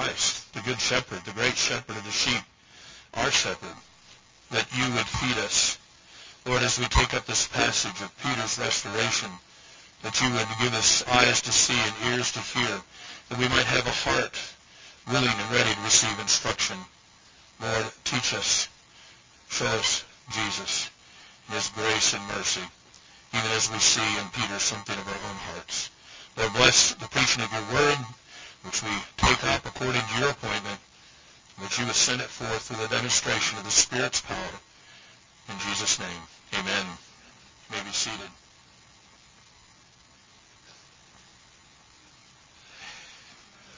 Christ, the good shepherd, the great shepherd of the sheep, our shepherd, that you would feed us. Lord, as we take up this passage of Peter's restoration, that you would give us eyes to see and ears to hear, that we might have a heart willing and ready to receive instruction. Lord, teach us, show us Jesus in his grace and mercy, even as we see in Peter something of our own hearts. Lord, bless the preaching of your word, which we take up according to your appointment, that you would send it forth through the demonstration of the Spirit's power. In Jesus' name, amen. You may be seated.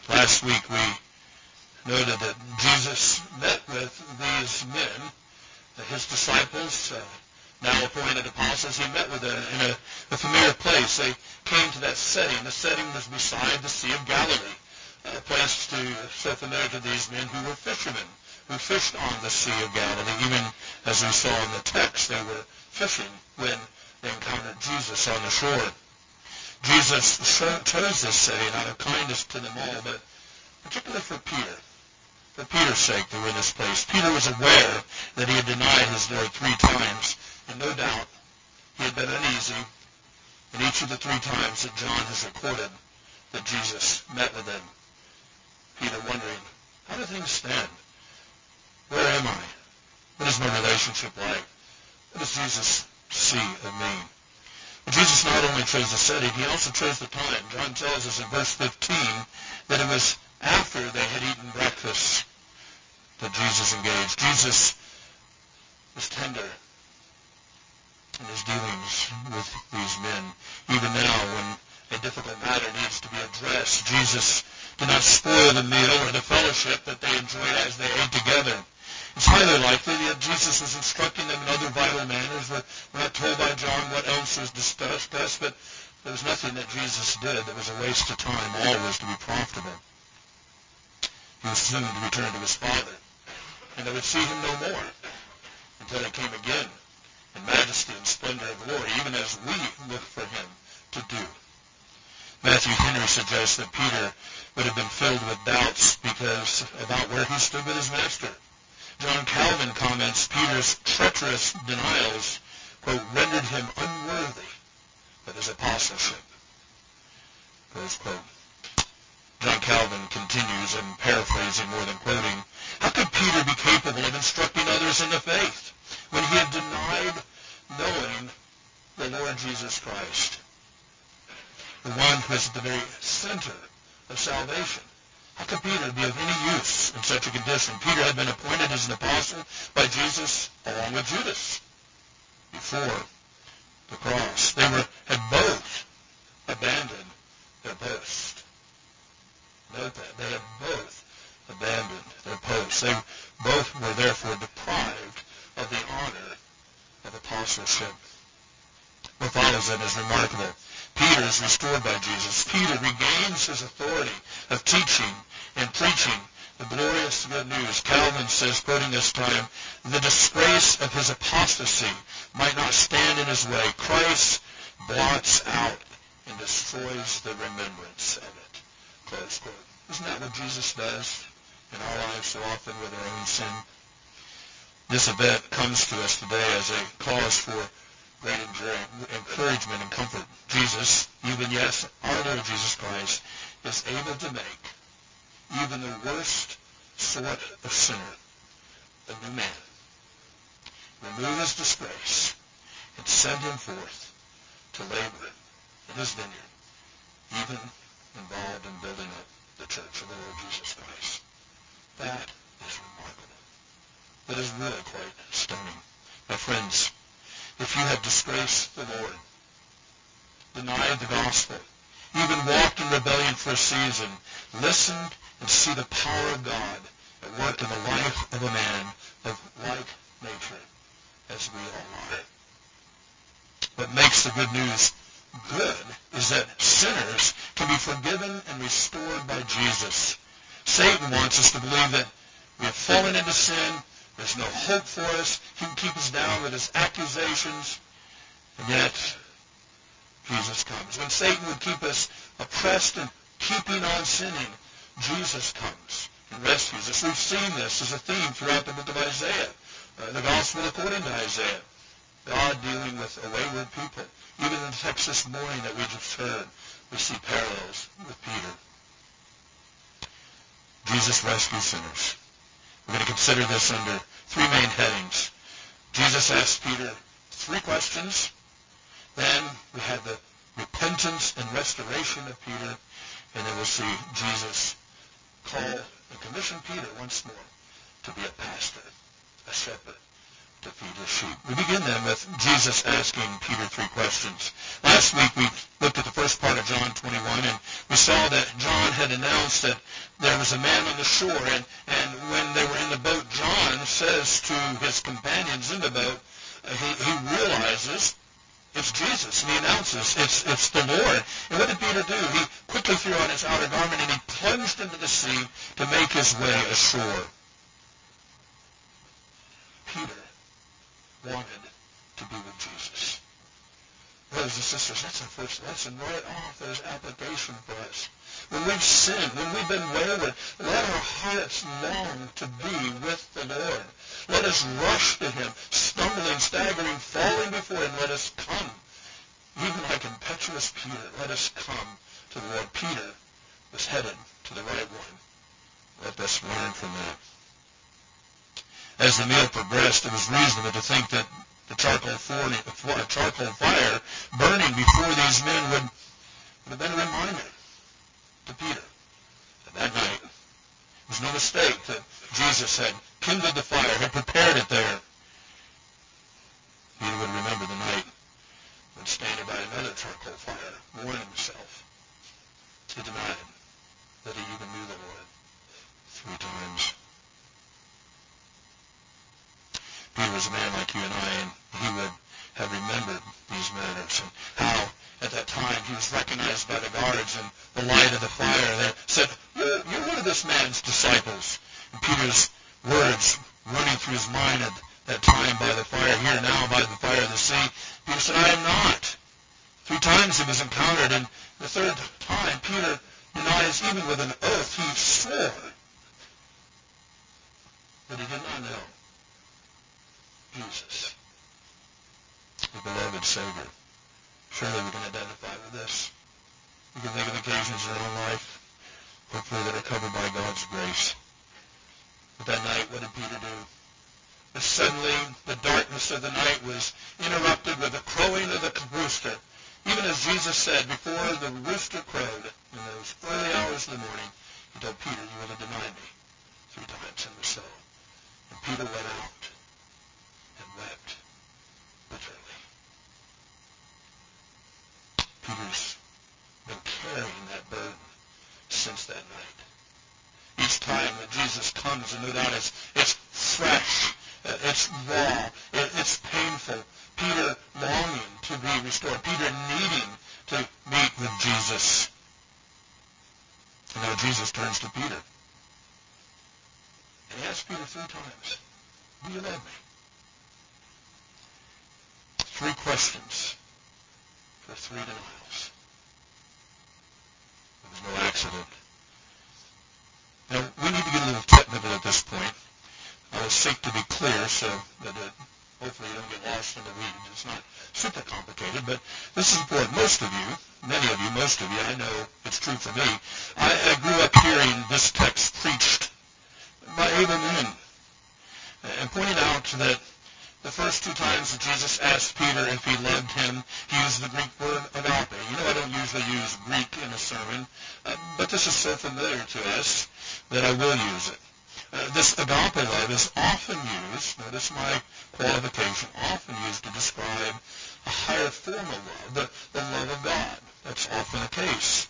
Last week we noted that Jesus met with these men, his disciples, uh, now appointed apostles. He met with them in a, a familiar place. They came to that setting. The setting was beside the Sea of Galilee, place to, so familiar to these men who were fishermen, who fished on the Sea of Galilee. Even as we saw in the text, they were fishing when they encountered Jesus on the shore. Jesus chose this setting out of kindness to them all, but particularly for Peter for Peter's sake they were in this place. Peter was aware that he had denied his Lord three times, and no doubt he had been uneasy in each of the three times that John has recorded that Jesus met with him. Peter wondering, how do things stand? Where am I? What is my relationship like? What does Jesus see of me? But Jesus not only chose the setting, he also chose the time. John tells us in verse 15 that it was after they had eaten breakfast that Jesus engaged. Jesus was tender in his dealings with these men. Even now, when a difficult matter needs to be addressed, Jesus did not spoil the meal or the fellowship that they enjoyed as they ate together. It's highly likely that Jesus was instructing them in other vital manners. We're not told by John what else was discussed, but there was nothing that Jesus did that was a waste of time. All was to be profitable. He was soon to return to his Father, and they would see him no more until he came again in majesty and splendor of glory, even as we look for him to do. Matthew Henry suggests that Peter would have been filled with doubts because about where he stood with his master. John Calvin comments Peter's treacherous denials, quote, rendered him unworthy of his apostleship. Close quote. John Calvin continues, and paraphrasing more than quoting, how could Peter be capable of instructing others in the faith when he had denied knowing the Lord Jesus Christ, who is at the very center of salvation? How could Peter be of any use in such a condition? Peter had been appointed as an apostle by Jesus along with Judas before the cross. They were, had both abandoned their post. Note that. They had both abandoned their posts. They both were therefore deprived of the honor of apostleship. What follows then is remarkable. Peter is restored by Jesus. Peter regains his authority of teaching and preaching the glorious good news. Calvin says, quoting this time, the disgrace of his apostasy might not stand in his way. Christ blots out and destroys the remembrance of it. Close quote. Isn't that what Jesus does in our lives so often with our own sin? This event comes to us today as a cause for great encouragement and comfort. Jesus, even yes, our Lord Jesus Christ, is able to make even the worst sort of sinner a new man, remove his disgrace, and send him forth to labor in his vineyard, even involved in building up the church of the Lord Jesus Christ. That is remarkable. That is really quite stunning. My friends, if you have disgraced the Lord, denied the gospel, even walked in rebellion for a season, listen and see the power of God at work in the life of a man of like nature as we all are. What makes the good news good is that sinners can be forgiven and restored by Jesus. Satan wants us to believe that we have fallen into sin. There's no hope for us. Can keep us down with his accusations. And yet, Jesus comes. When Satan would keep us oppressed and keeping on sinning, Jesus comes and rescues us. We've seen this as a theme throughout the book of Isaiah, uh, the gospel according to Isaiah. God dealing with a wayward people. Even in the text this morning that we just heard, we see parallels with Peter. Jesus rescues sinners. We're going to consider this under three main headings. Jesus asked Peter three questions. Then we had the repentance and restoration of Peter. And then we'll see Jesus call and commission Peter once more to be a pastor, a shepherd, to feed his sheep. We begin then with Jesus asking Peter three questions. Last week we looked at the first part of John 21 and we saw that John had announced that there was a man on the shore and, and when they were in the boat, John says to his companions in the boat, uh, he, he realizes it's Jesus, and he announces it's, it's the Lord. And what did Peter do? He quickly threw on his outer garment and he plunged into the sea to make his way ashore. Peter wanted to be with Jesus. Brothers and sisters, that's our first lesson right off. There's application for us. When we've sinned, when we've been wayward, let our hearts long to be with the Lord. Let us rush to him, stumbling, staggering, falling before him. Let us come. Even like impetuous Peter, let us come to the Lord. Peter was headed to the right one. Let us learn from that. As the meal progressed, it was reasonable to think that the charcoal, charcoal fire burning before these men would, would have been a reminder to Peter that that night it was no mistake that Jesus had kindled the fire, had prepared it there. Peter would remember the night when standing by another charcoal fire, warning himself, he denied that he even knew the Lord three times. Peter was a man like you and I, and he would have remembered these matters and how at that time he was recognized by the guards in the light of the fire. They said, you're one of this man's disciples. And Peter's words running through his mind at that time by the fire, here now by the fire of the sea, Peter said, I am not. Three times he was encountered, and the third time Peter denies even with an oath, he swore that he did not know Jesus, the beloved Savior. Surely we can identify with this. We can think of occasions in our own life, hopefully that are covered by God's grace. But that night, what did Peter do? But suddenly, the darkness of the night was interrupted with the crowing of the rooster. Even as Jesus said, before the rooster crowed in those early hours of the morning, he told Peter, you will deny me three times in the cell. And Peter went out and wept bitterly. Peter's been carrying that burden since that night. Each time that Jesus comes, and no doubt it's, it's fresh, it's raw, it's painful. Peter longing to be restored. Peter needing to meet with Jesus. And now Jesus turns to Peter. Asks Peter three times, do you love me? Three questions for three denials. Was no accident. Now, we need to get a little technical at this point. I'll seek to be clear so that it, hopefully you don't get lost in the weeds. It's not super complicated, but this is important. Most of you, many of you, most of you, I know it's true for me. I, I grew up hearing this text preached by men and pointing out that the first two times that Jesus asked Peter if he loved him, he used the Greek word agape. You know I don't usually use Greek in a sermon, uh, but this is so familiar to us that I will use it. Uh, this agape love is often used, notice my qualification, often used to describe a higher form of love, the, the love of God. That's often the case.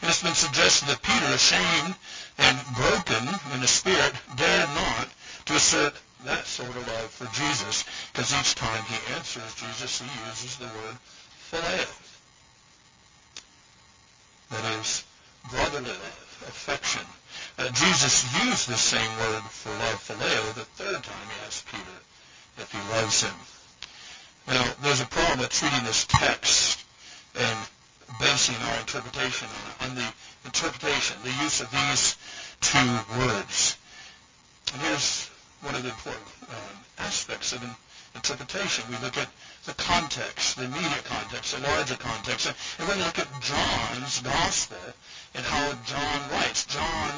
And it's been suggested that Peter, ashamed and broken in the spirit, dared not to assert that sort of love for Jesus, because each time he answers Jesus, he uses the word phileo. That is, brotherly love, affection. Uh, Jesus used the same word for love, phileo, the third time he asked Peter if he loves him. Now, there's a problem with treating this text and basing our interpretation on, on the interpretation, the use of these two words. And here's one of the important um, aspects of interpretation. We look at the context, the immediate context, the larger context, and, we look at John's gospel and how John writes. John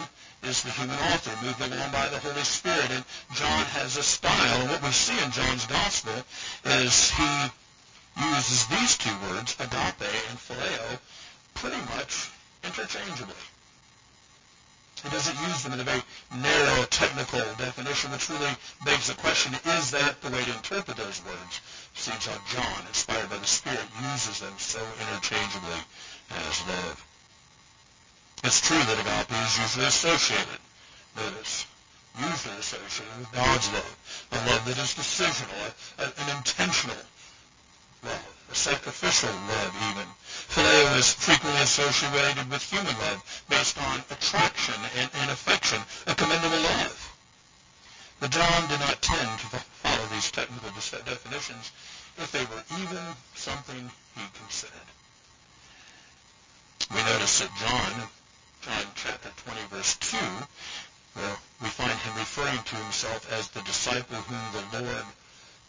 is the human author, moved along by the Holy Spirit, and John has a style. And what we see in John's gospel is he uses these two words, agape and phileo, pretty much interchangeably. He doesn't use them in a very narrow technical definition, which really begs the question, is that the way to interpret those words? Seems how John, inspired by the Spirit, uses them so interchangeably as love. It's true that agape is usually associated, notice, usually associated with God's love, a love that is decisional, a, an intentional love, a sacrificial love even. Phileo is frequently associated with human love based on attraction and, and affection, a commendable love. But John did not tend to follow these technical definitions if they were even something he considered. We notice that John, John chapter 20, verse 2, where we find him referring to himself as the disciple whom the Lord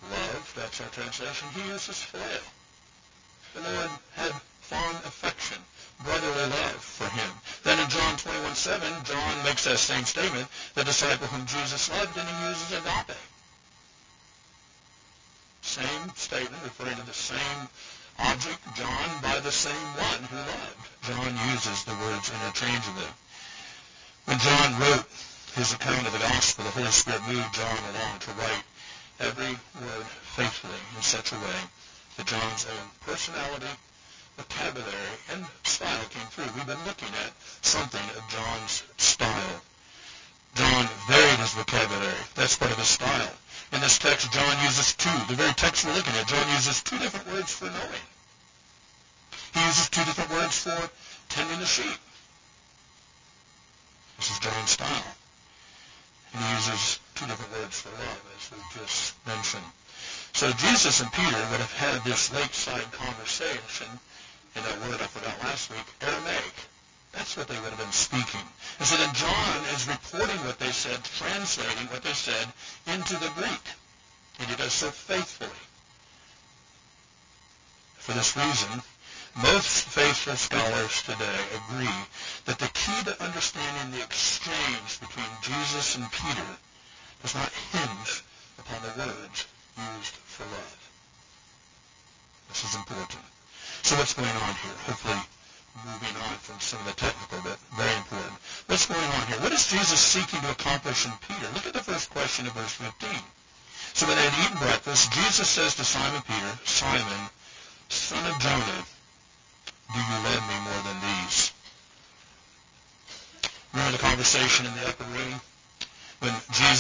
loved. That's our translation. He uses phileo. Lord had fond affection, brotherly love for him. Then in John 21, 7, John makes that same statement, the disciple whom Jesus loved, and he uses agape. Same statement referring to the same object, John, by the same one who loved. John uses the words interchangeably. When John wrote his account of the gospel, the Holy Spirit moved John along to write every word faithfully in such a way that John's own personality vocabulary and style came through. We've been looking at something of John's style. John varied his vocabulary. That's part of his style. In this text, John uses two. The very text we're looking at, John uses two different words for knowing. He uses two different words for tending the sheep. This is John's style. And he uses two different words for love, as we just mentioned. So Jesus and Peter would have had this lakeside conversation in that word I forgot last week, Aramaic. That's what they would have been speaking. And so then John is reporting what they said, translating what they said into the Greek. And he does so faithfully. For this reason, most faithful scholars today agree that the key to understanding the exchange between Jesus and Peter does not hinge upon the words used for love. This is important. So what's going on here? Hopefully moving on from some of the technical, but very important. What's going on here? What is Jesus seeking to accomplish in Peter? Look at the first question of verse 15. So when they had eaten breakfast, Jesus says to Simon Peter, Simon, son of Jonah, do you love me more than these? Remember the conversation in the upper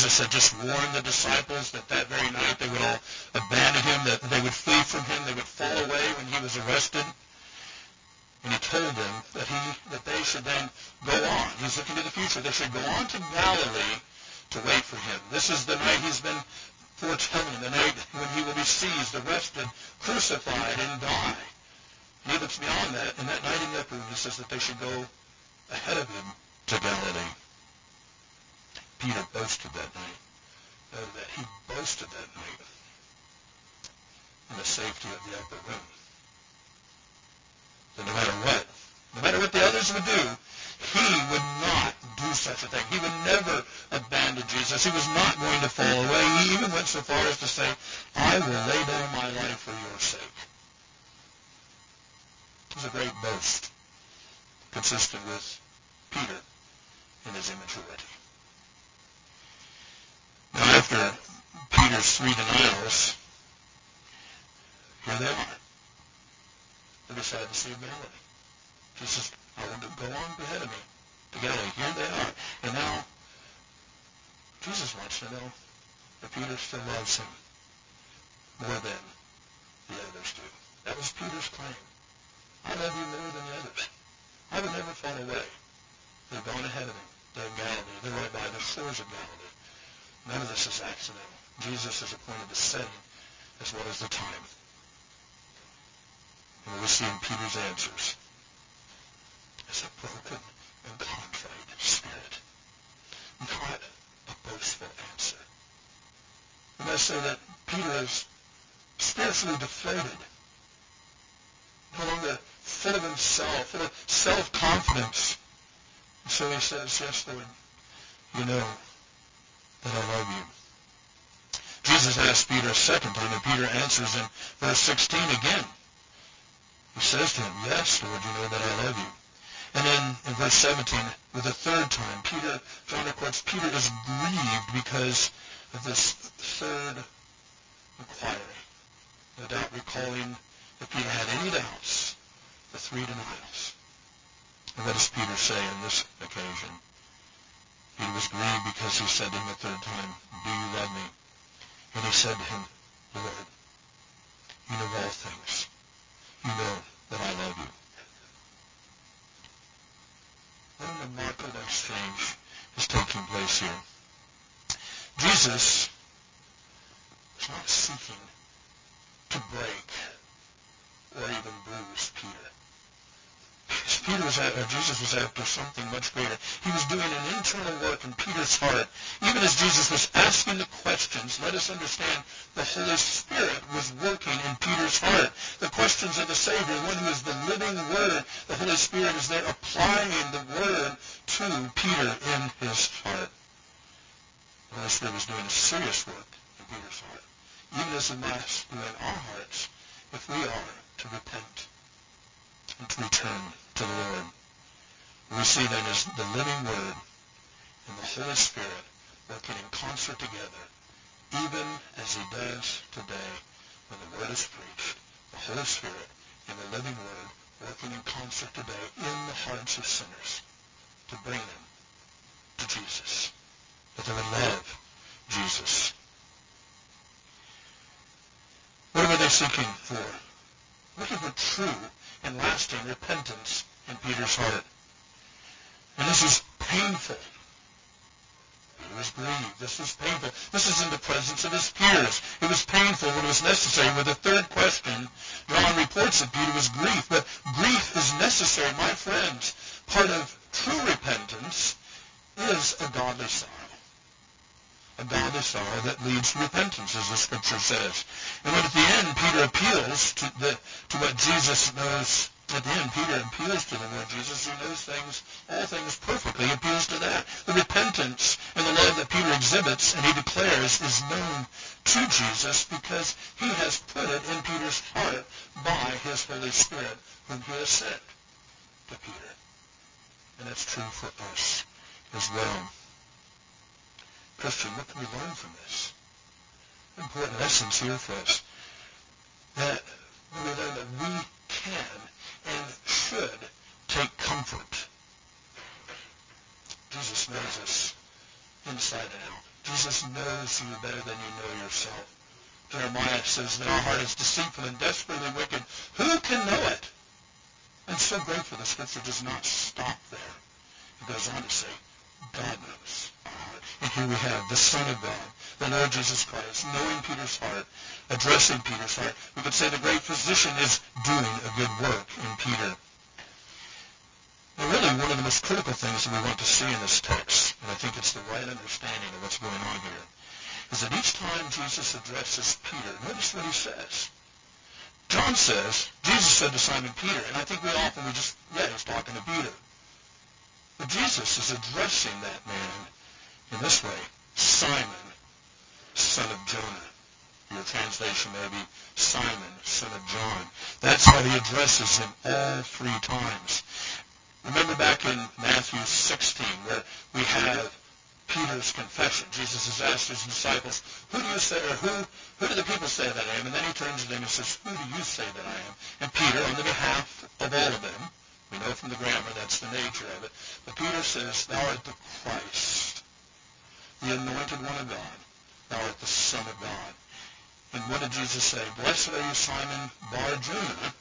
Jesus had just warned the disciples that that very night they would all abandon him, that they would flee from him, they would fall away when he was arrested. And he told them that he that they should then go on. He's looking to the future. They should go on to Galilee to wait for him. This is the night he's been foretelling, the night when he will be seized, arrested, crucified, and die. And he looks beyond that, and that night in the he says that they should go ahead of him to Galilee. Consistent with Peter in his immaturity. Now, after Peter's three denials, here they are. They decide to see Galilee. Jesus, I will go on ahead of me to Galilee. Here they are. And now, Jesus wants to know if Peter still loves him more than the others do. That was Peter's claim. I love you more than the fall away. They've gone ahead of him. They're Galilee. They're right by the shores of Galilee. None of this is accidental. Jesus is appointed the setting as well as the time. And we see in Peter's answers is a broken and contrite spirit, not a boastful answer. And I say that Peter is spiritually deflated, no longer full of himself, full of self-confidence. And so he says, yes, Lord, you know that I love you. Jesus asked Peter a second time, and Peter answers in verse 16 again. He says to him, yes, Lord, you know that I love you. And then in verse 17, with the third time, Peter, John records, Peter is grieved because of this third inquiry. No doubt recalling if Peter had any doubts, the three denials. And what does Peter say on this occasion? Peter was grieved because he said to him a third time, Do you love me? And he said to him, Lord, you know all things. Was after something much greater. He was doing an internal work in Peter's heart. Even as Jesus was asking the questions, let us understand the Holy Spirit was working in Peter's heart. The questions of the Savior, one who is the living Word, the Holy Spirit is there applying the Word to Peter in his heart. The Holy Spirit was doing a serious work in Peter's heart, even as must do in our hearts if we are to repent and to return see then as the living Word and the Holy Spirit working in concert together, even as he does today when the Word is preached. The Holy Spirit and the living Word working in concert today in the hearts of sinners to bring them to Jesus, that they would love Jesus. What were they seeking for? Looking for true and lasting repentance in Peter's heart. This is painful. He was grieved. This was painful. This is in the presence of his peers. It was painful when it was necessary. With the third question, John reports that Peter was grief, But grief is necessary, my friends. Part of true repentance is a godly sorrow. A godly sorrow that leads to repentance, as the scripture says. And when at the end Peter appeals to, the, to what Jesus knows at the end, Peter appeals to the Lord Jesus, who knows things, all things perfectly, appeals to that. The repentance and the love that Peter exhibits and he declares is known to Jesus because he has put it in Peter's heart by his Holy Spirit, whom he has sent to Peter. And that's true for us as well. Christian, what can we learn from this? Important lessons here for us. That we learn that we can should take comfort. Jesus knows us inside and out. Jesus knows you better than you know yourself. Jeremiah says that our heart is deceitful and desperately wicked. Who can know it? I'm so grateful the scripture does not stop there. It goes on to say, God knows. And here we have the Son of God, the Lord Jesus Christ, knowing Peter's heart, addressing Peter's heart. We could say the great physician is doing a good work in Peter. And really, one of the most critical things that we want to see in this text, and I think it's the right understanding of what's going on here, is that each time Jesus addresses Peter, notice what he says. John says, Jesus said to Simon Peter, and I think we often, we just, yeah, he's talking to Peter. But Jesus is addressing that man in this way, Simon, son of Jonah. Your translation may be Simon, son of John. That's how he addresses him all three times. Remember back in Matthew 16 where we have Peter's confession. Jesus has asked his disciples, who do you say, or who, who do the people say that I am? And then he turns to them and says, who do you say that I am? And Peter, on the behalf of all of them, we know from the grammar that's the nature of it, but Peter says, thou art the Christ, the anointed one of God. Thou art the Son of God. And what did Jesus say? Blessed are you, Simon Bar-Jonah,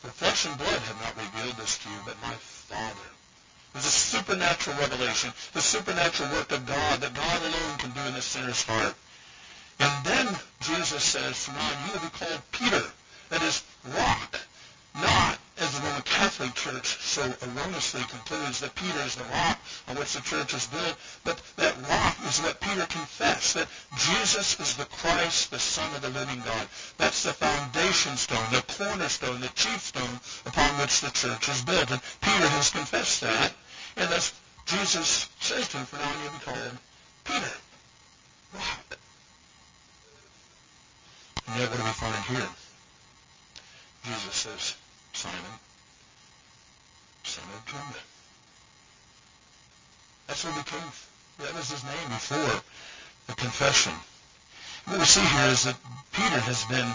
for flesh and blood have not revealed this to you, but my Father. There's a supernatural revelation, the supernatural work of God that God alone can do in the sinner's heart. And then Jesus says, now you will be called Peter, that is, rock, not as the Roman Catholic Church so erroneously concludes that Peter is the rock on which the church is built, but that rock is what Peter confessed, that Jesus is the Christ, the Son of the living God. That's the foundation stone, the cornerstone, the chief stone upon which the church is built. And Peter has confessed that, and thus Jesus says to him, for now you'll be called Peter, rock. And yet what do we find here? Jesus says, Simon, That's what became, that was his name before the confession. What we see here is that Peter has been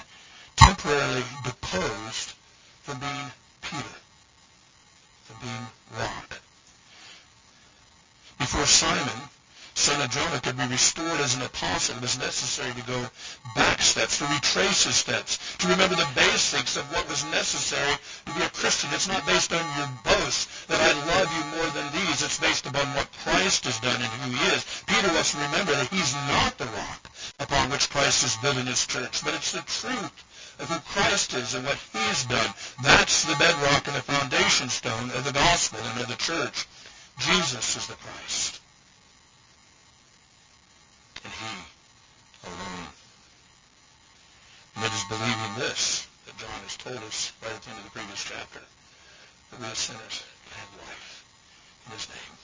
temporarily deposed from being Peter, from being rock. Before Simon, son of Jonah could be restored as an apostle, it was necessary to go back steps, to retrace his steps, to remember the basics of what was necessary to be a Christian. It's not based on your boast that I love you more than these. It's based upon what Christ has done and who he is. Peter to remember that he's not the rock upon which Christ is building his church, but it's the truth of who Christ is and what he's done. That's the bedrock and the foundation stone of the gospel and of the church. Jesus is the Christ and he alone. Believing this that John has told us right at the end of the previous chapter, that we as sinners can have life in his name.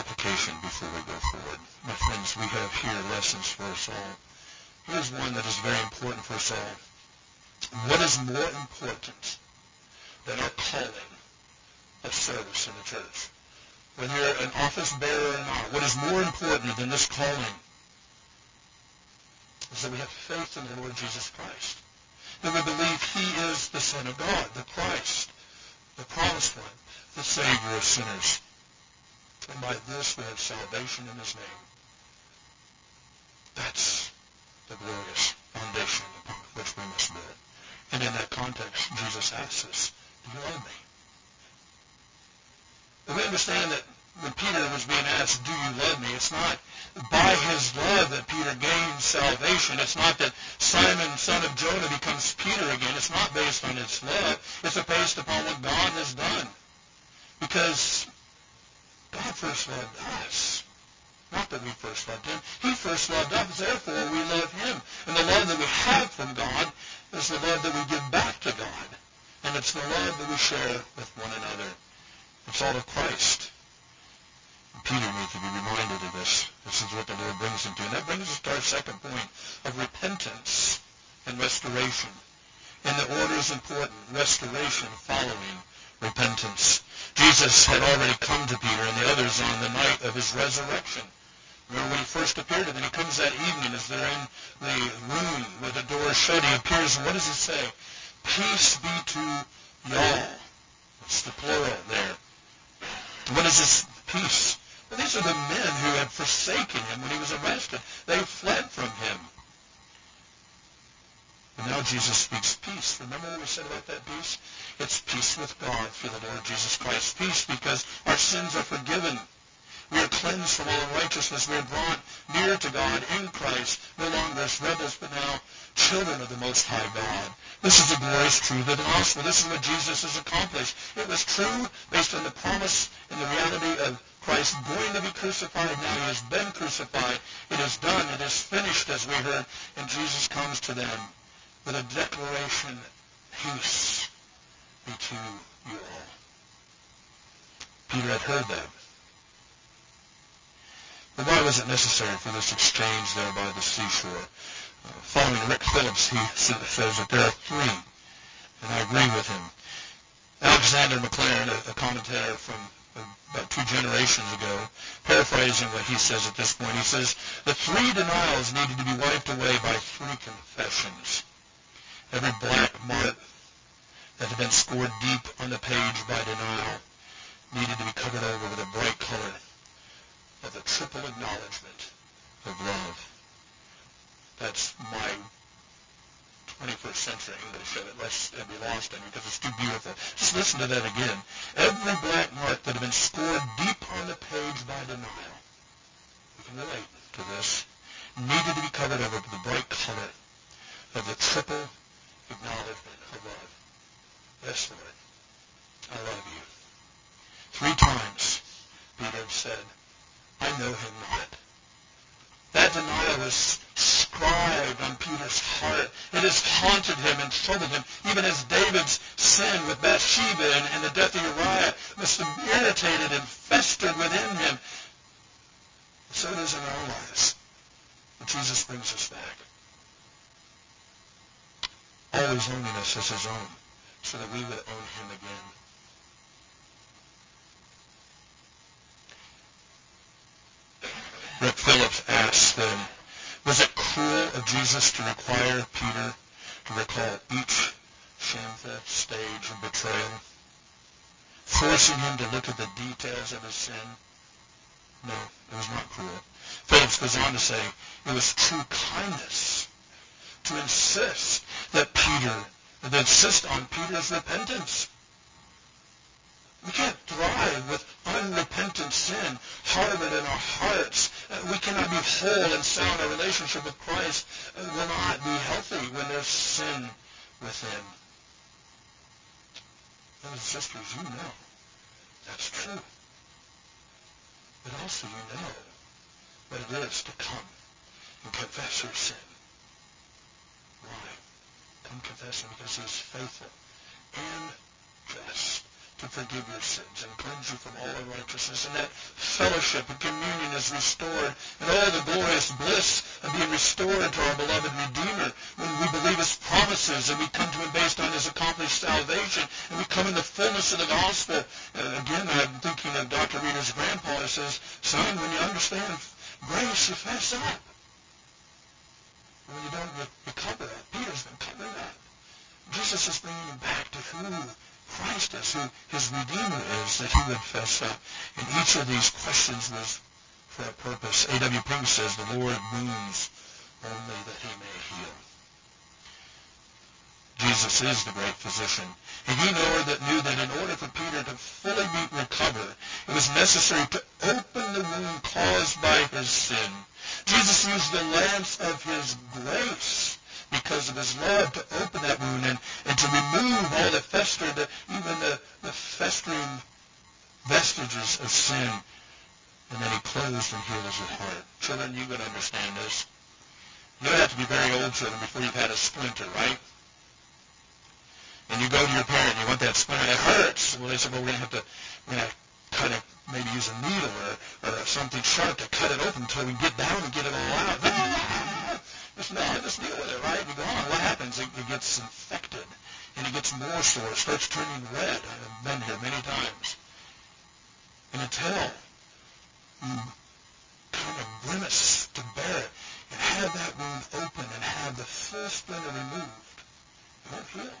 Application before we go forward. My friends, we have here lessons for us all. Here's one that is very important for us all. What is more important than our calling of service in the church? whether you're an office bearer or not, what is more important than this calling that we have faith in the Lord Jesus Christ. That we believe he is the Son of God, the Christ, the promised one, the Savior of sinners. And by this we have salvation in his name. That's the glorious foundation upon which we must build. And in that context, Jesus asks us, do you love me? we understand that when Peter was being asked, do you love me? It's not by his love that Peter gains salvation. It's not that Simon, son of Jonah, becomes Peter again. It's not based on his love. It's based upon what God has done. Because God first loved us. Not that we first loved him. He first loved us. Therefore, we love him. And the love that we have from God is the love that we give back to God. And it's the love that we share with one another. It's all of Christ. Peter needs to be reminded of this. This is what the Lord brings him to. And that brings us to our second point of repentance and restoration. And the order is important. Restoration following repentance. Jesus had already come to Peter and the others on the night of his resurrection. Remember when he first appeared to them, he comes that evening as they're in the room with the door shut, he appears, and what does he say? Peace be to y'all. It's the plural there. What is this peace? Well, these are the men who had forsaken him when he was arrested. They fled from him. And now Jesus speaks peace. Remember what we said about that peace? It's peace with God through the Lord Jesus Christ. Peace because our sins are forgiven. We are cleansed from all unrighteousness. We are brought near to God in Christ, no longer as rebels, but now children of the Most High God. This is the glorious truth of the gospel. This is what Jesus has accomplished. It was true based on the promise and the reality of Christ going to be crucified. Now he has been crucified. It is done. It is finished, as we heard. And Jesus comes to them with a declaration, peace be to you all. Peter had heard that. But why was it necessary for this exchange there by the seashore? Uh, following Rick Phillips, he says that there are three, and I agree with him. Alexander Maclaren, a, a commentator from about two generations ago, paraphrasing what he says at this point, he says, the three denials needed to be wiped away by three confessions. Every black mark that had been scored deep on the page by denial needed to be covered over with a bright color of the triple acknowledgement of love. That's my 21st century English of it, lest it be lost in because it's too beautiful. Just listen to that again. Every black mark that had been scored deep on the page by denial, you can relate to this, needed to be covered over with the bright color of the triple acknowledgement of love. Yes, Lord, I love you. Three times, Peter said, I know him not. That denial was on Peter's heart. It has haunted him and troubled him, even as David's sin with Bathsheba and, and the death of Uriah must have irritated and festered within him. So it is in our lives. But Jesus brings us back. Always owning us as his own, so that we would own him again. Rick Phillips it cruel Jesus to require Peter to recall each shameful stage of betrayal, forcing him to look at the details of his sin? No, it was not cruel. Phillips goes on to say, it was true kindness to insist that Peter, to insist on Peter's repentance. We can't thrive with unrepentant sin harbored in our hearts. Uh, we cannot be whole and sound. Our relationship with Christ uh, will not be healthy when there's sin within. Brothers and sisters, you know that's true. But also you know what it is to come and confess your sin. Why? Come confess him because he is faithful and just to forgive your sins and cleanse you from all unrighteousness. And that fellowship and communion is restored, and all the glorious bliss of being restored to our beloved Redeemer when we believe his promises and we come to him based on his accomplished salvation, and we come in the fullness of the gospel. Uh, again, I'm thinking of Dr. Reeder's grandpa who says, son, when you understand grace, you fess up. When you don't, you, you cover up. Peter's been covering up. Jesus is bringing you back to who Christ is, who his Redeemer is, that he would fess up. And each of these questions was for a purpose. A.W. Pink says the Lord wounds only that he may heal. Jesus is the great physician. And he knew that knew that in order for Peter to fully be recovered, it was necessary to open the wound caused by his sin. Jesus used the lance of his grace because of his love to open that wound and, and to remove all the fester, the, even the, the festering vestiges of sin. And then he closed and healed his heart. Children, you can understand this. You don't have to be very old children before you've had a splinter, right? And you go to your parent, you want that splinter, it hurts. Well, they said, well, we're going to have to, we're going to cut it, maybe use a needle or, or something sharp to cut it open until we get down and get it all out. Just no, just deal with it, right? We go on. What happens? It, it gets infected, and it gets more sore. It starts turning red. I've been here many times. And until you kind of grimace to bear it and have that wound open and have the full splinter removed, it won't heal.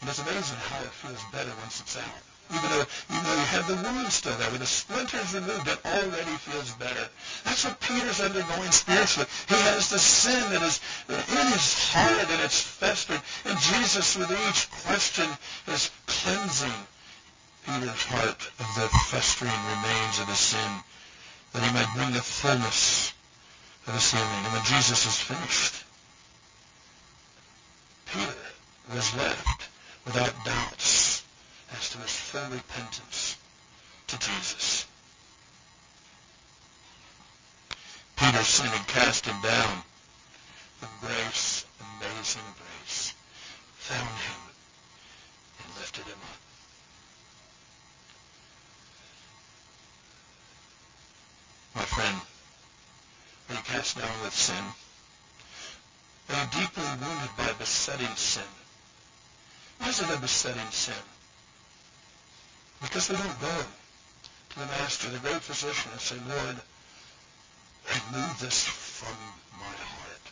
And it's amazing how it feels better once it's out. Even though, even though you have the wound still there, when the splinters removed, it already feels better. That's what Peter's undergoing spiritually. He has the sin that is uh, in his heart and it's festered. And Jesus, with each question, is cleansing Peter's heart of the festering remains of the sin, that he might bring the fullness of his healing. And when Jesus is finished, Peter was left without doubts as to his full repentance to Jesus. Peter's sin had cast him down. But grace, amazing grace, found him and lifted him up. My friend, are you cast down with sin? Are you deeply wounded by besetting sin? Why is it a besetting sin? Because we don't go to the Master, the great physician, and say, Lord, remove this from my heart.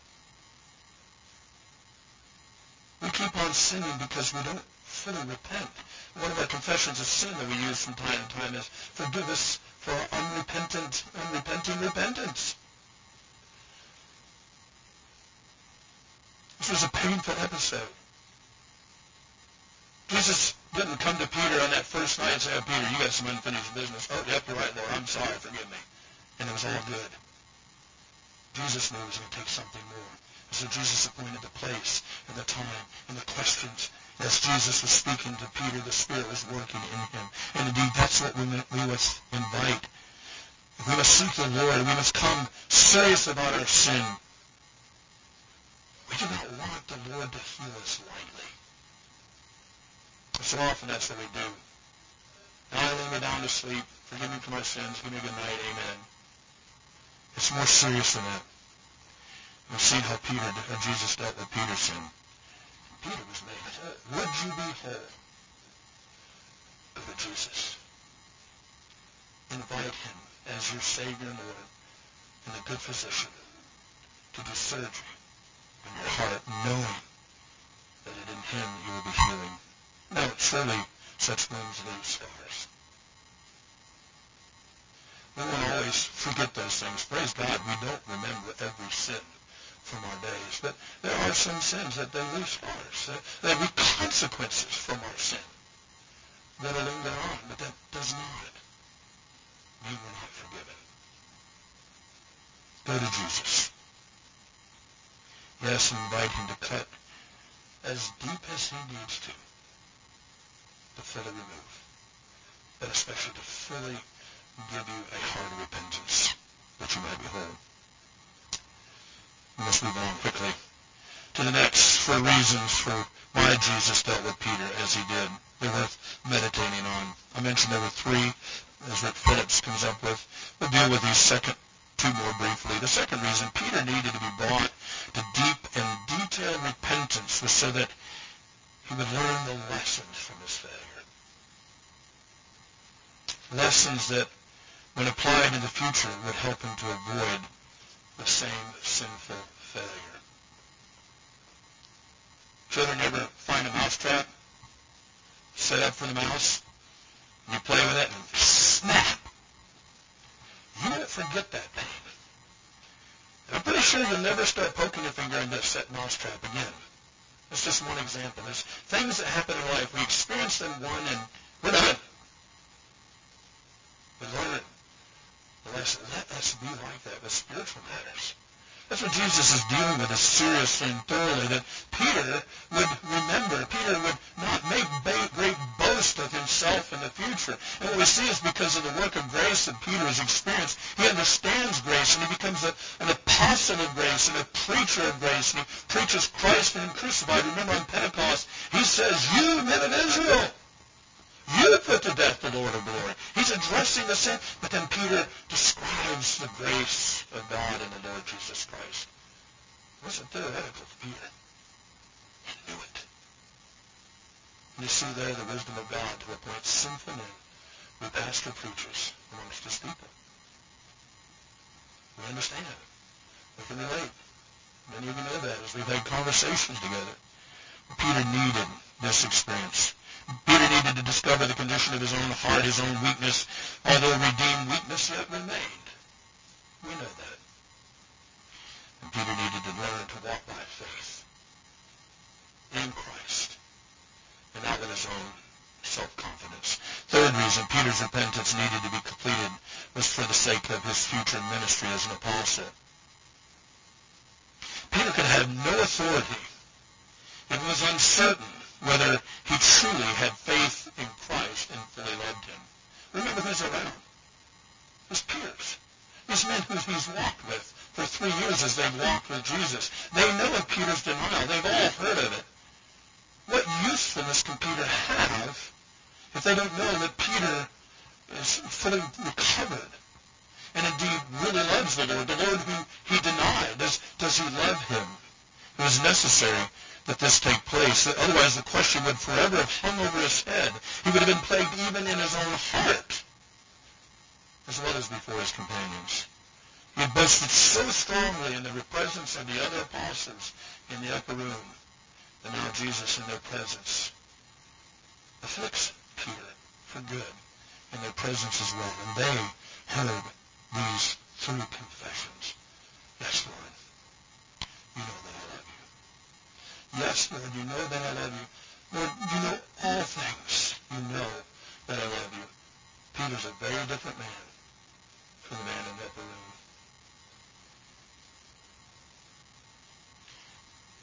We keep on sinning because we don't fully repent. One of our confessions of sin that we use from time to time is, forgive us for our unrepentant, unrepenting repentance. This was a painful episode. Jesus didn't come to Peter on that first night and say, oh, Peter, you got some unfinished business. Oh, yep, you're right, Lord. I'm sorry. Forgive me. And it was all good. Jesus knew he was going to take something more. So Jesus appointed the place and the time and the questions As Jesus was speaking to Peter, the Spirit was working in him. And indeed, that's what we, we must invite. We must seek the Lord. We must come serious about our sin. We do not want the Lord to heal us lightly. So often that's what we do. Now I lay me down to sleep. Forgive me for my sins. Give me good night. Amen. It's more serious than that. We've seen how Peter, how Jesus dealt with Peter's sin. Peter was made. Would you be whole? To Jesus. Invite him as your Savior and Lord and a good physician to do surgery in your heart, knowing that in him you will be healing. Now, surely such wounds leave scars. We won't always forget those things. Praise God, we don't remember every sin from our days. But there are some sins that they leave scars. There will be consequences from our sin that will linger on, but that does not mean we're not forgiven. Go to Jesus. Yes, invite him to cut as deep as he needs to to fully remove, but especially to fully give you a heart of repentance that you might be whole. We must move on quickly to the next four reasons for why Jesus dealt with Peter as he did. They're worth meditating on. I mentioned there were three, as Rick Phillips comes up with. We'll deal with these second two more briefly. The second reason Peter needed to be brought to deep and detailed repentance was so that he would learn the lessons from his failure. Lessons that, when applied in the future, would help him to avoid the same sinful failure. Children ever find a mousetrap, set up for the mouse, you play with it, and snap. You won't forget that thing. I'm pretty sure you'll never start poking your finger in that set mousetrap again. That's just one example. There's things that happen in life. We experience them one, and we're done. We learn lesson. Let us be like that with spiritual matters. That's what Jesus is dealing with is seriously and thoroughly, that Peter would remember, Peter would not make great boast of himself in the future. And what we see is because of the work of grace that Peter has experienced, he understands grace and he becomes a, an apostle of grace and a preacher of grace, and he preaches Christ and crucified. Remember on Pentecost, he says, you men of Israel, you put to death the Lord of glory. He's addressing the sin, but then Peter describes the grace of God in the Lord Jesus Christ. It wasn't theoretical to Peter. He knew it. You see there the wisdom of God to appoint sinful men who pastor preachers amongst his people. We understand. We can relate. Many of you know that as we've had conversations together. Peter needed this experience. Peter needed to discover the condition of his own heart, his own weakness, although redeemed weakness yet remained. We know that. And Peter needed to learn to walk by faith in Christ and not in his own self-confidence. Third reason Peter's repentance needed to be completed was for the sake of his future ministry as an apostle. Peter could have no authority. It was uncertain whether he truly had faith in Christ and fully loved him. Remember who's around. His peers. These men who he's walked with for three years as they've walked with Jesus. They know of Peter's denial. They've all heard of it. What usefulness can Peter have if they don't know that Peter is fully recovered and indeed really loves the Lord, the Lord who he denied? Does, does he love him? It was necessary that this take place. Otherwise, the question would forever have hung over his head. He would have been plagued even in his own heart, as well as before his companions. He had boasted so strongly in the presence of the other apostles in the upper room that now Jesus in their presence afflicts Peter for good in their presence as well. And they heard these three confessions. Yes, Lord, you know that I love you. Yes, Lord, you know that I love you. Lord, you know all things. You know that I love you. Peter's a very different man from the man in.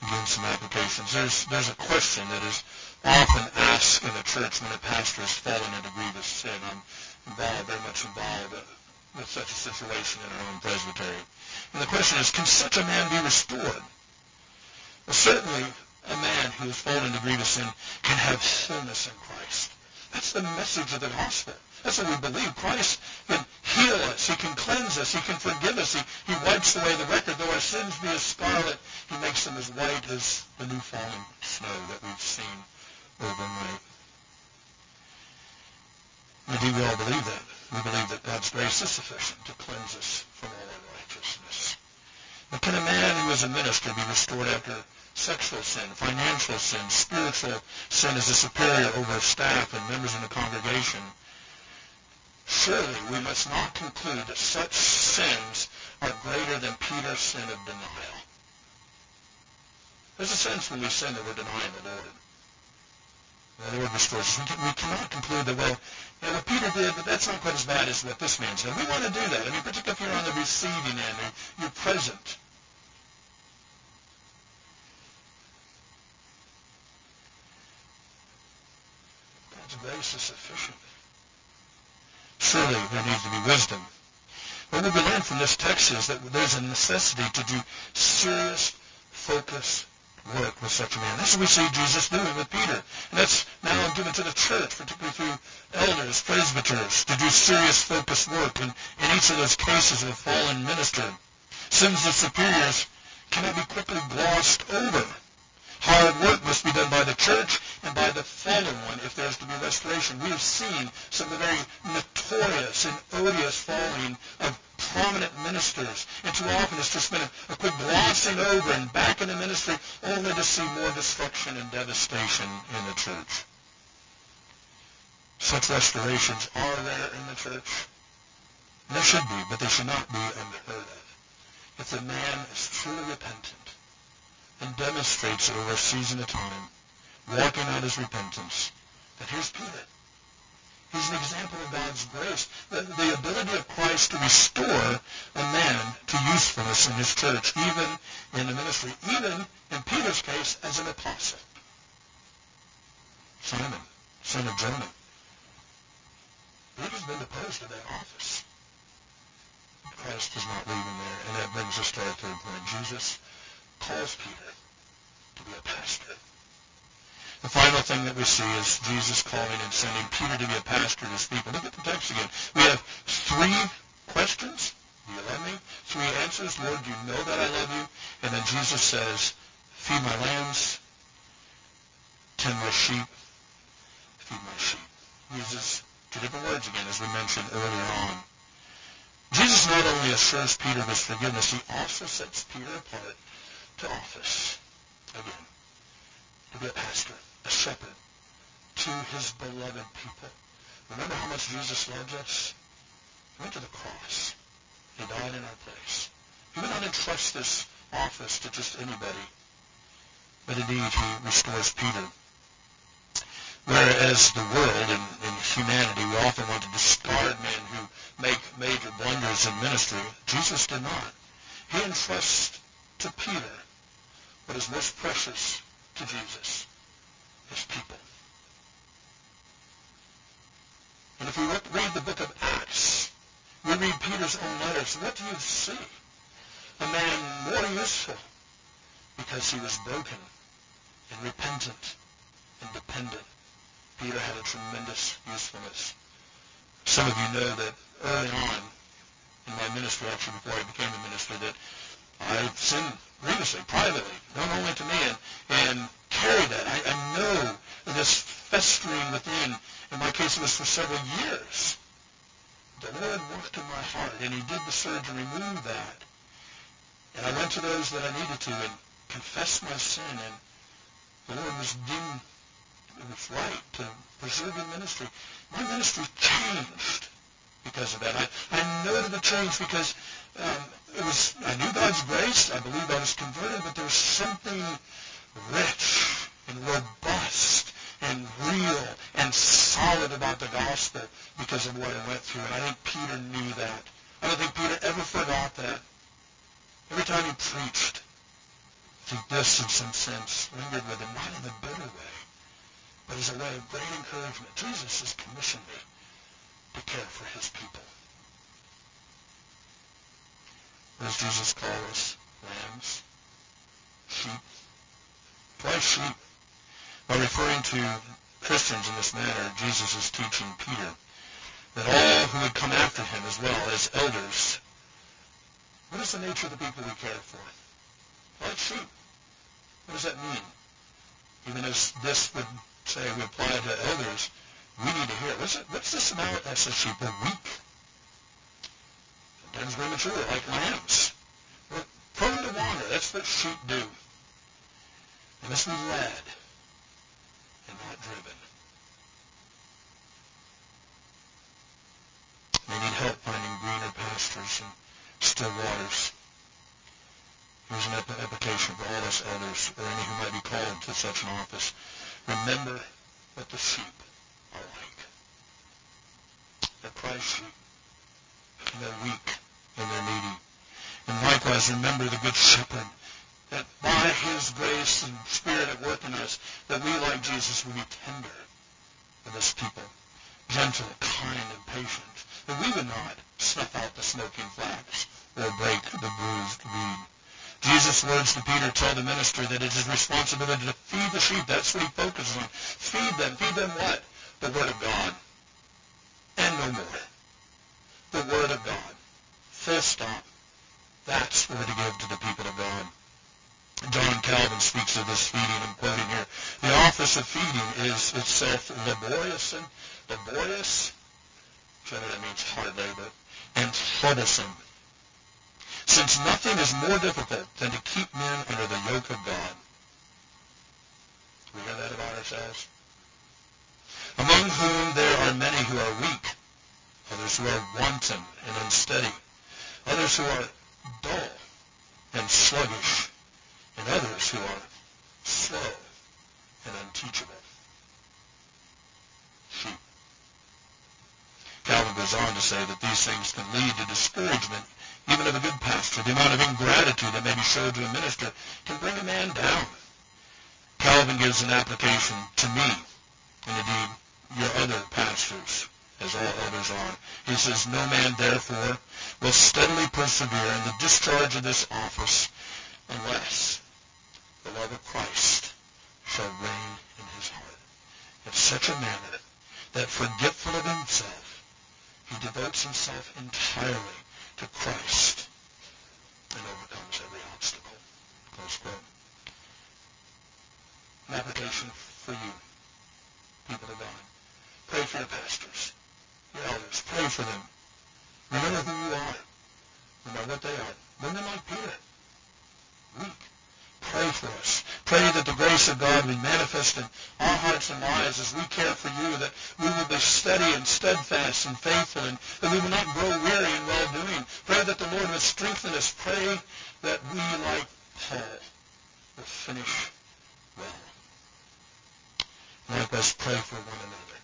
Again, some applications. There's, there's a question that is often asked in the church when a pastor has fallen into grievous sin. I'm involved, very much involved with such a situation in our own presbytery. And the question is, can such a man be restored? Well, certainly a man who has fallen into grievous sin can have wholeness in Christ. That's the message of the gospel. That's what we believe. Christ can heal us. He can cleanse us. He can forgive us. He, he wipes away the record. Though our sins be as scarlet, he makes them as white as the new fallen snow that we've seen overnight. Indeed, we all believe that. We believe that God's grace is sufficient to cleanse us from all unrighteousness. But can a man who is a minister be restored after sexual sin, financial sin, spiritual sin as a superior over staff and members in the congregation? Surely we must not conclude that such sins are greater than Peter's sin of denial. There's a sense when we sin that we're denying the Lord. The Lord restores. We, can, we cannot conclude that, well, yeah, what Peter did, but that's not quite as bad as what this man's done. We want to do that. I mean, particularly if you're on the receiving end you're present. God's grace is sufficient there needs to be wisdom. What we learn from this text is that there's a necessity to do serious, focused work with such a man. That's what we see Jesus doing with Peter. And that's now given to the church, particularly through elders, presbyters, to do serious, focused work in, in each of those cases of a fallen minister. Sins of superiors cannot be quickly glossed over. Hard work must be done by the church and by the fallen one if there is to be restoration. We have seen some of the very notorious and odious falling of prominent ministers. And too often it's just been a, a quick glossing over and back in the ministry only to see more destruction and devastation in the church. Such restorations are there in the church. There should be, but they should not be unheard of. If the man is truly repentant, and demonstrates it over a season of time, walking out his repentance. That here's Peter. He's an example of God's grace, the, the ability of Christ to restore a man to usefulness in his church, even in the ministry, even in Peter's case as an apostle. Simon, son of Jonah. Peter's been deposed to that office. Christ does not leave him there. And that brings us to our third point. Jesus calls Peter to be a pastor. The final thing that we see is Jesus calling and sending Peter to be a pastor to his people. Look at the text again. We have three questions. Do you love me? Three answers. Lord, you know that I love you. And then Jesus says, feed my lambs, tend my sheep, feed my sheep. Uses two different words again, as we mentioned earlier on. Jesus not only assures Peter of his forgiveness, he also sets Peter apart to office again, to be a pastor, a shepherd to his beloved people. Remember how much Jesus loved us? He went to the cross. He died in our place. He would not entrust this office to just anybody, but indeed he restores Peter. Whereas the world and, and humanity, we often want to discard men who make major blunders in ministry. Jesus did not. He entrusts to Peter what is most precious to Jesus, his people. And if we read the book of Acts, we read Peter's own letters, what do you see? A man more useful because he was broken and repentant and dependent. Peter had a tremendous usefulness. Some of you know that early on in my ministry, actually before I became a minister, that I sinned grievously, privately, known only to me, and, and carried that. I, I know this festering within. In my case, it was for several years. The Lord worked in my heart, and he did the surgery, remove that. And I went to those that I needed to and confessed my sin, and the Lord was deemed it was right to preserve your ministry. My ministry changed because of that. I, I noted the change because um, it was, I knew God's grace. I believed I was converted, but there was something rich and robust and real and solid about the gospel because of what I went through. And I think Peter knew that. I don't think Peter ever forgot that. Every time he preached, I think this in some sense lingered with him, not in a bitter way, but as a way of great encouragement. Jesus has commissioned me to care for his people. Does Jesus call us? Lambs? Sheep? Why sheep? By referring to Christians in this manner, Jesus is teaching Peter that all who would come after him as well as elders, what is the nature of the people we care for? Like sheep. What does that mean? Even as this would say we apply to elders, we need to hear, what's, it, what's about us as sheep? We're weak. Sometimes we're mature, like lambs. We're prone to wander. That's what sheep do. They must be led and not driven. They need help finding greener pastures and still waters. Here's an application for all us elders or any who might be called to such an office. Remember what the sheep like. They're Christ sheep. And they're weak and they're needy. And likewise, remember the Good Shepherd, that by his grace and Spirit at work in us, that we, like Jesus, will be tender with his people, gentle, kind, and patient, that we would not snuff out the smoking flax or break the bruised reed. Jesus' words to Peter tell the minister that it's his responsibility to feed the sheep. That's what he focuses on. Feed them. Feed them what? The Word of God. And no more. The Word of God. Full stop. That's what to give to the people of God. John Calvin speaks of this feeding. I'm quoting here. The office of feeding is itself laborious and laborious. I'm that means hard labor. And troublesome since nothing is more difficult than to keep men under the yoke of God. We hear that about ourselves? Among whom there are many who are weak, others who are wanton and unsteady, others who are dull and sluggish, and others who are slow and unteachable. Sheep. Calvin goes on to say that these things can lead to discouragement even of a good pastor. The amount of ingratitude that may be shown to a minister can bring a man down. Calvin gives an application to me, and indeed your other pastors, as all others are. He says, No man, therefore, will steadily persevere in the discharge of this office unless the love of Christ shall reign in his heart in such a manner that forgetful of himself, he devotes himself entirely to Christ and overcomes every obstacle. Close quote. An application for you, people of God. Pray for your pastors, your elders. Pray for them. Remember who you are. Remember what they are. Women like Peter. Weak. Pray for us. Pray that the grace of God be manifest in our as we care for you, that we will be steady and steadfast and faithful, and that we will not grow weary in well-doing. Pray that the Lord will strengthen us. Pray that we, like Paul, will finish well. us pray for one another.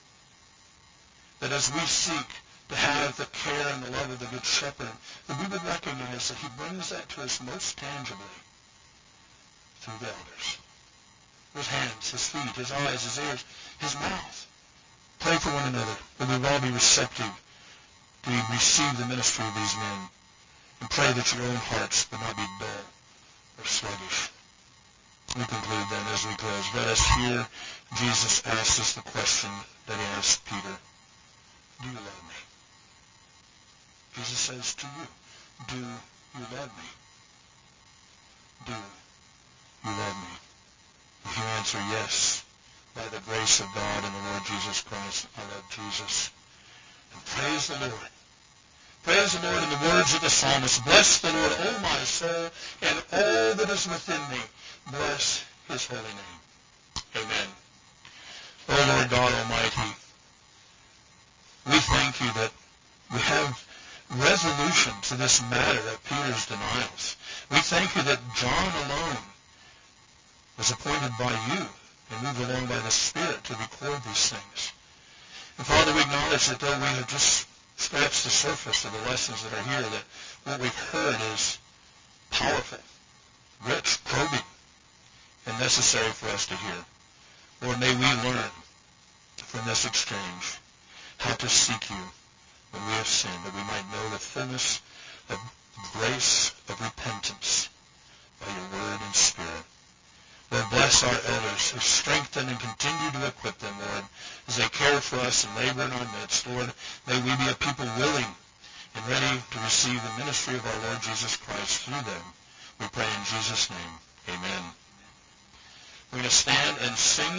That as we seek to have the care and the love of the Good Shepherd, that we would recognize that he brings that to us most tangibly through the elders his hands, his feet, his eyes, his ears. For one another that we will all be receptive to receive the ministry of these men. And pray that your own hearts will not be dull or sluggish. We conclude then as we close. Let us hear Jesus ask us the question that he asked Peter. Do you love me? Jesus says to you, do you love me? Do you love me? If you answer yes, by the grace of God and the Lord Jesus Christ, I love Jesus. And praise the Lord. Praise the Lord in the words of the psalmist. Bless the Lord, O my soul, and all that is within me. Bless his holy name. Amen. O Lord God Almighty, we thank you that we have resolution to this matter of Peter's denials. We thank you that John alone was appointed by you and along by the Spirit to record these things. And Father, we acknowledge that though we have just scratched the surface of the lessons that are here, that what we've heard is powerful, rich, probing, and necessary for us to hear. Lord, may we learn from this exchange how to seek you when we have sinned, that we might know the fullness of grace of repentance by your word and spirit. Bless our elders strengthen and continue to equip them, Lord, as they care for us and labor in our midst. Lord, may we be a people willing and ready to receive the ministry of our Lord Jesus Christ through them. We pray in Jesus' name. Amen. We're going to stand and sing.